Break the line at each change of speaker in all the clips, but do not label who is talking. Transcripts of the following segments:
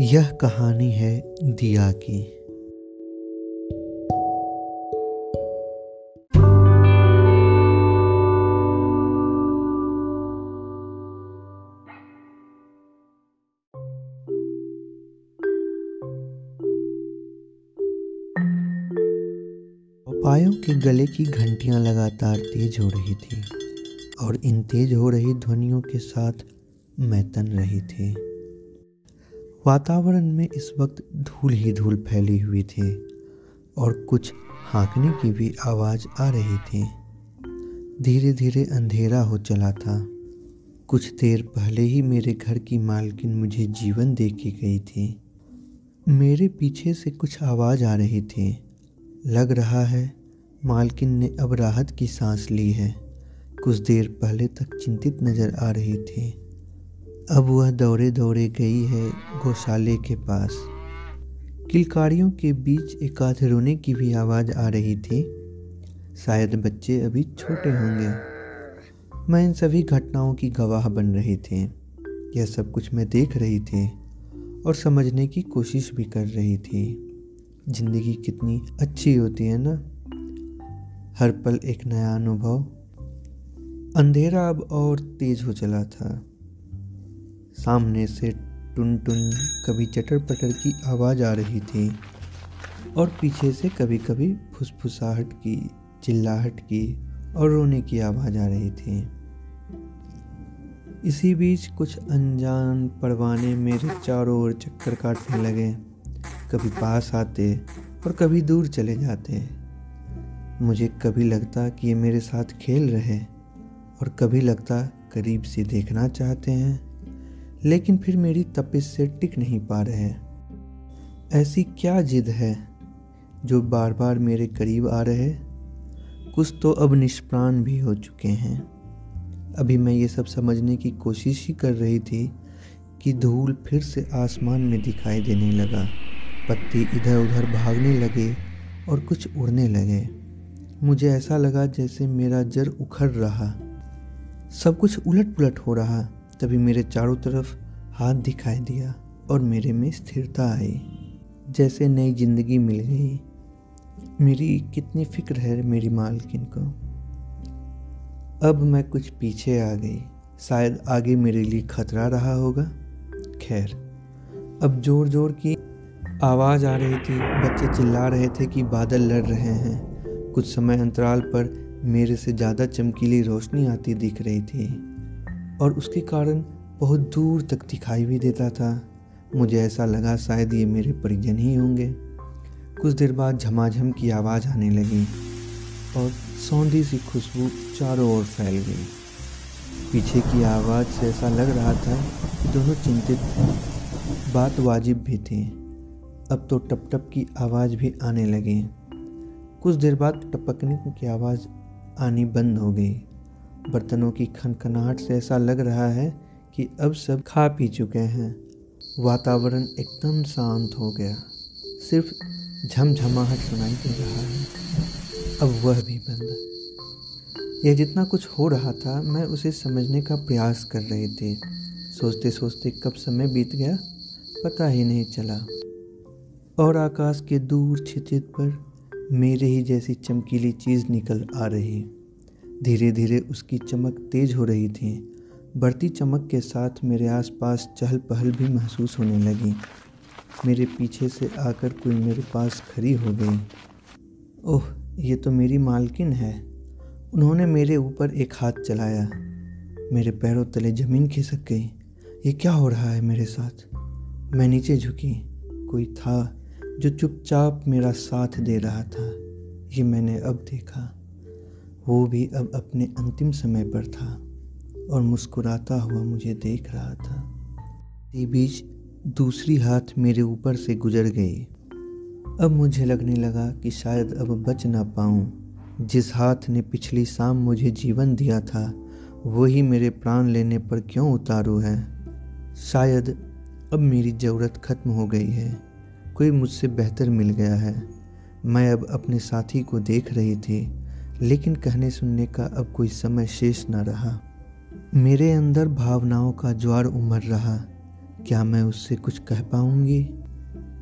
यह कहानी है दिया की। पपायों के गले की घंटियाँ लगातार तेज हो रही थी और इन तेज हो रही ध्वनियों के साथ मैं तन रही थी। वातावरण में इस वक्त धूल ही धूल फैली हुई थी और कुछ हाँकने की भी आवाज़ आ रही थी। धीरे धीरे अंधेरा हो चला था। कुछ देर पहले ही मेरे घर की मालकिन मुझे जीवन दे के गई थी। मेरे पीछे से कुछ आवाज़ आ रही थी। लग रहा है मालकिन ने अब राहत की सांस ली है। कुछ देर पहले तक चिंतित नज़र आ रही थी। अब वह दौड़े दौड़े गई है गौशाले के पास। किलकारियों के बीच एक आध रोने की भी आवाज़ आ रही थी। शायद बच्चे अभी छोटे होंगे। मैं इन सभी घटनाओं की गवाह बन रही थी। यह सब कुछ मैं देख रही थी और समझने की कोशिश भी कर रही थी। ज़िंदगी कितनी अच्छी होती है ना? हर पल एक नया अनुभव। अंधेरा अब और तेज हो चला था। सामने से टुन टुन कभी चटर पटर की आवाज़ आ रही थी और पीछे से कभी कभी फुसफुसाहट की, चिल्लाहट की और रोने की आवाज़ आ रही थी। इसी बीच कुछ अनजान परवाने मेरे चारों ओर चक्कर काटने लगे। कभी पास आते और कभी दूर चले जाते। मुझे कभी लगता कि ये मेरे साथ खेल रहे और कभी लगता करीब से देखना चाहते हैं। लेकिन फिर मेरी तपिश से टिक नहीं पा रहे ऐसी क्या जिद है जो बार बार मेरे करीब आ रहे कुछ तो अब निष्प्राण भी हो चुके हैं। अभी मैं ये सब समझने की कोशिश ही कर रही थी कि धूल फिर से आसमान में दिखाई देने लगा। पत्ती इधर उधर भागने लगे और कुछ उड़ने लगे। मुझे ऐसा लगा जैसे मेरा जर उखड़ रहा। सब कुछ उलट पुलट हो रहा। तभी मेरे चारों तरफ़ हाथ दिखाई दिया और मेरे में स्थिरता आई। जैसे नई ज़िंदगी मिल गई। मेरी कितनी फ़िक्र है मेरी मालकिन को। अब मैं कुछ पीछे आ गई। शायद आगे मेरे लिए खतरा रहा होगा। खैर, अब ज़ोर ज़ोर की आवाज़ आ रही थी। बच्चे चिल्ला रहे थे कि बादल लड़ रहे हैं। कुछ समय अंतराल पर मेरे से ज़्यादा चमकीली रोशनी आती दिख रही थी। और उसके कारण बहुत दूर तक दिखाई भी देता था। मुझे ऐसा लगा शायद ये मेरे परिजन ही होंगे। कुछ देर बाद झमाझम की आवाज़ आने लगी और सौंधी सी खुशबू चारों ओर फैल गई। पीछे की आवाज़ से ऐसा लग रहा था कि दोनों चिंतित थे। बात वाजिब भी थी। अब तो टप टप की आवाज़ भी आने लगी। कुछ देर बाद टपकने की आवाज़ आनी बंद हो गई। बर्तनों की खनखनाहट से ऐसा लग रहा है कि अब सब खा पी चुके हैं। वातावरण एकदम शांत हो गया। सिर्फ़ झमझमाहट सुनाई दे रहा है। अब वह भी बंद। यह जितना कुछ हो रहा था, मैं उसे समझने का प्रयास कर रही थी। सोचते सोचते कब समय बीत गया, पता ही नहीं चला। और आकाश के दूर छिचित पर मेरे ही जैसी चमकीली चीज़ निकल आ रही। धीरे धीरे उसकी चमक तेज हो रही थी। बढ़ती चमक के साथ मेरे आसपास चहल पहल भी महसूस होने लगी। मेरे पीछे से आकर कोई मेरे पास खड़ी हो गई। ओह, ये तो मेरी मालकिन है। उन्होंने मेरे ऊपर एक हाथ चलाया। मेरे पैरों तले ज़मीन खिसक गई। ये क्या हो रहा है मेरे साथ? मैं नीचे झुकी। कोई था जो चुपचाप मेरा साथ दे रहा था। ये मैंने अब देखा। वो भी अब अपने अंतिम समय पर था और मुस्कुराता हुआ मुझे देख रहा था। इसी बीच दूसरी हाथ मेरे ऊपर से गुजर गई। अब मुझे लगने लगा कि शायद अब बच ना पाऊँ। जिस हाथ ने पिछली शाम मुझे जीवन दिया था, वही मेरे प्राण लेने पर क्यों उतारू है? शायद अब मेरी ज़रूरत ख़त्म हो गई है। कोई मुझसे बेहतर मिल गया है। मैं अब अपने साथी को देख रही थी। लेकिन कहने सुनने का अब कोई समय शेष न रहा। मेरे अंदर भावनाओं का ज्वार उमड़ रहा। क्या मैं उससे कुछ कह पाऊँगी?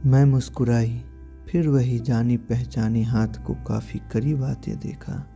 मैं मुस्कुराई, फिर वही जानी पहचानी हाथ को काफ़ी करीब आते देखा।